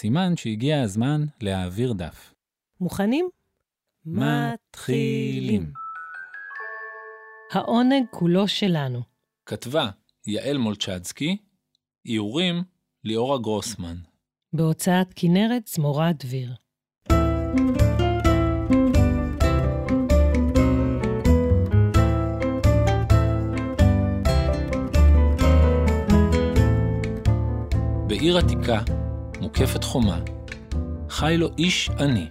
סימן שהגיע הזמן להעביר דף. מוכנים? מתחילים. העונג כולו שלנו. כתבה יעל מולצ'דסקי, איורים ליאורה גרוסמן. בהוצאת כנרת זמורה דביר. בעיר עתיקה, מוקפת חומה, חי לו איש עני.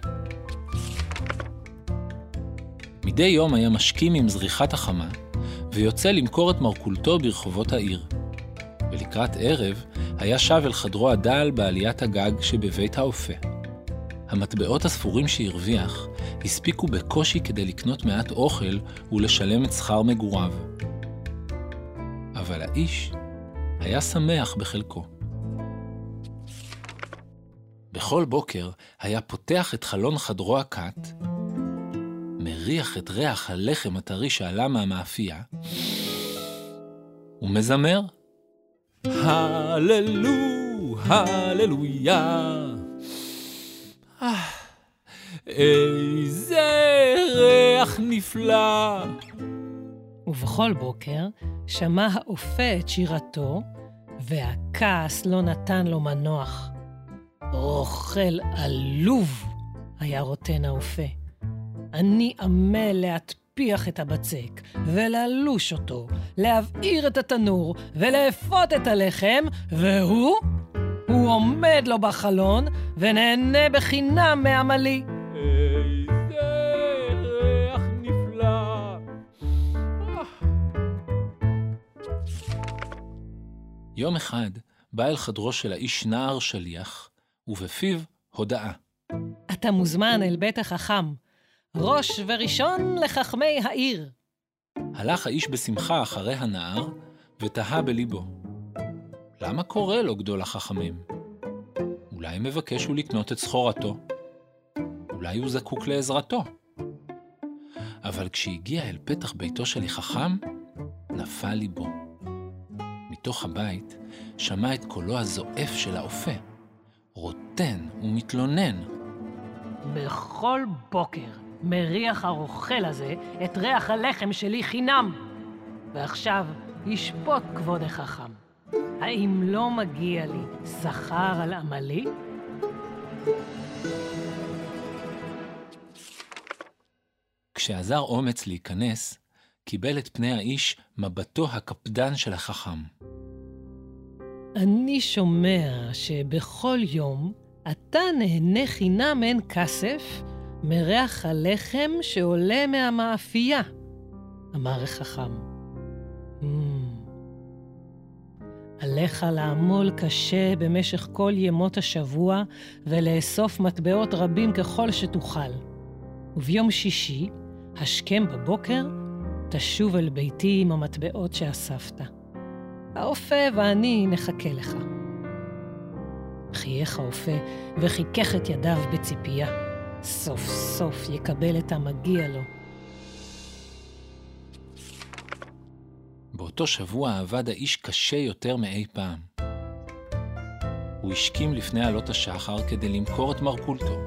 מדי יום היה משכים עם זריחת החמה, ויוצא למכור את מרכולתו ברחובות העיר. ולקראת ערב, היה שב אל חדרו הדל בעליית הגג שבבית האופה. המטבעות הספורים שהרוויח הספיקו בקושי כדי לקנות מעט אוכל ולשלם את שכר מגוריו. אבל האיש היה שמח בחלקו. בכל בוקר היה פותח את חלון חדרו הקט, מריח את ריח הלחם הטרי שעלה מהמאפייה, ומזמר, הללו, הללויה. אה, איזה ריח נפלא. ובכל בוקר שמע האופה את שירתו, והכעס לא נתן לו מנוח. רוכל עלוב, היה רוטן האופה. אני עמל להטפיח את הבצק, וללוש אותו, להבעיר את התנור, ולאפות את הלחם, והוא? הוא עומד לו בחלון, ונהנה בחינם מעמלי. איזה ריח נפלא. יום אחד בא אל חדרו של האיש נער שליח, ובפיו הודעה. אתה מוזמן אל בית החכם, ראש וראשון לחכמי העיר. הלך האיש בשמחה אחרי הנער, ותהה בליבו. למה קורא לו גדול החכמים? אולי מבקש הוא לקנות את סחורתו? אולי הוא זקוק לעזרתו? אבל כשהגיע אל פתח ביתו של החכם, נפל ליבו. מתוך הבית שמע את קולו הזועף של האופה, רוטן ומתלונן. בכל בוקר מריח הרוכל הזה את ריח הלחם שלי חינם. ועכשיו ישפוט כבוד החכם. האם לא מגיע לי שכר על עמלי? כשאזר אומץ להיכנס, קיבל את פני האיש מבטו הקפדן של החכם. אני שומע שבכל יום אתה נהנה חינם אין כסף מריח הלחם שעולה מהמאפייה, אמר החכם. עליך לעמול קשה במשך כל ימות השבוע ולאסוף מטבעות רבים ככל שתוכל. וביום שישי, השכם בבוקר, תשוב אל ביתי עם המטבעות שאספת. האופה ואני נחכה לך. חייך האופה וחיכך את ידיו בציפייה. סוף סוף יקבל את המגיע לו. באותו שבוע עבד האיש קשה יותר מאי פעם. הוא השכים לפני עלות השחר כדי למכור את מרכולתו,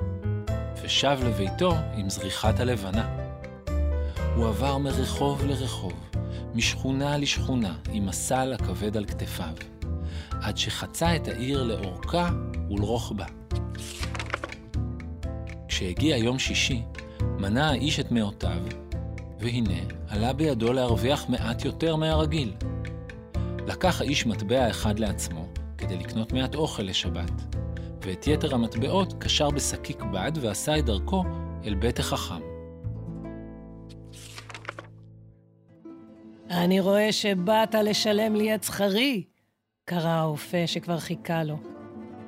ושב לביתו עם זריחת הלבנה. הוא עבר מרחוב לרחוב, משכונה לשכונה, עם הסל הכבד על כתפיו, עד שחצה את העיר לאורכה ולרוחבה. כשהגיע יום שישי, מנה האיש את מאותיו, והנה עלה בידו להרוויח מעט יותר מהרגיל. לקח האיש מטבע אחד לעצמו, כדי לקנות מעט אוכל לשבת, ואת יתר המטבעות קשר בשקיק בד ועשה את דרכו אל בית החכם. אני רואה שבאת לשלם לי את שכרי, קרא האופה שכבר חיכה לו.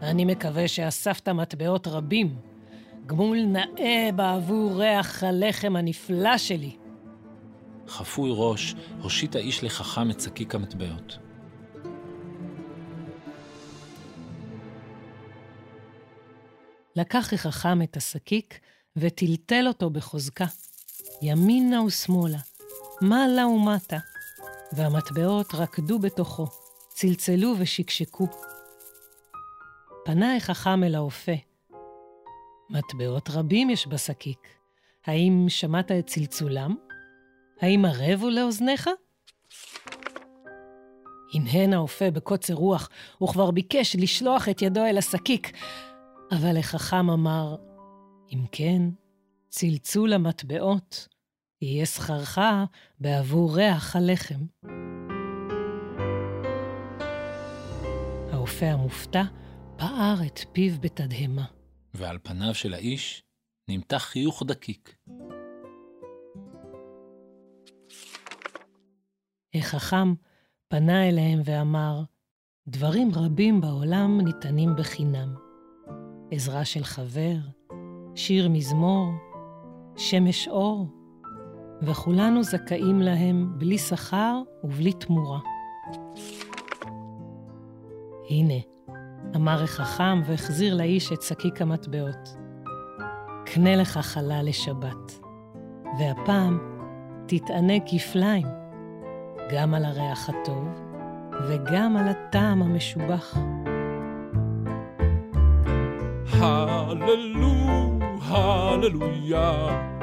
אני מקווה שאספת מטבעות רבים. גמול נאה בעבור ריח הלחם הנפלא שלי. חפוי ראש, הושיט האיש לחכם את שקיק המטבעות. לקח החכם את השקיק וטלטל אותו בחוזקה, ימינה ושמאלה, מעלה ומטה, והמטבעות רקדו בתוכו, צלצלו ושקשקו. פנה החכם אל האופה. מטבעות רבים יש בשקיק. האם שמעת את צלצולם? האם ערב הוא לאוזניך? הנהן האופה בקוצר רוח, וכבר ביקש לשלוח את ידו אל השקיק, אבל החכם אמר, אם כן, צלצול המטבעות יהיה שכרך בעבור ריח הלחם. האופה המופתע פער את פיו בתדהמה. ועל פניו של האיש נמתח חיוך דקיק. החכם פנה אליהם ואמר, דברים רבים בעולם ניתנים בחינם. עזרה של חבר, שיר מזמור, שמש אור, וכולנו זכאים להם בלי שכר ובלי תמורה. הנה, אמר החכם והחזיר לאיש את שקיק המטבעות. קנה לך חלה לשבת, והפעם תתענה כפליים, גם על הריח הטוב וגם על הטעם המשובח. הללו, הללויה.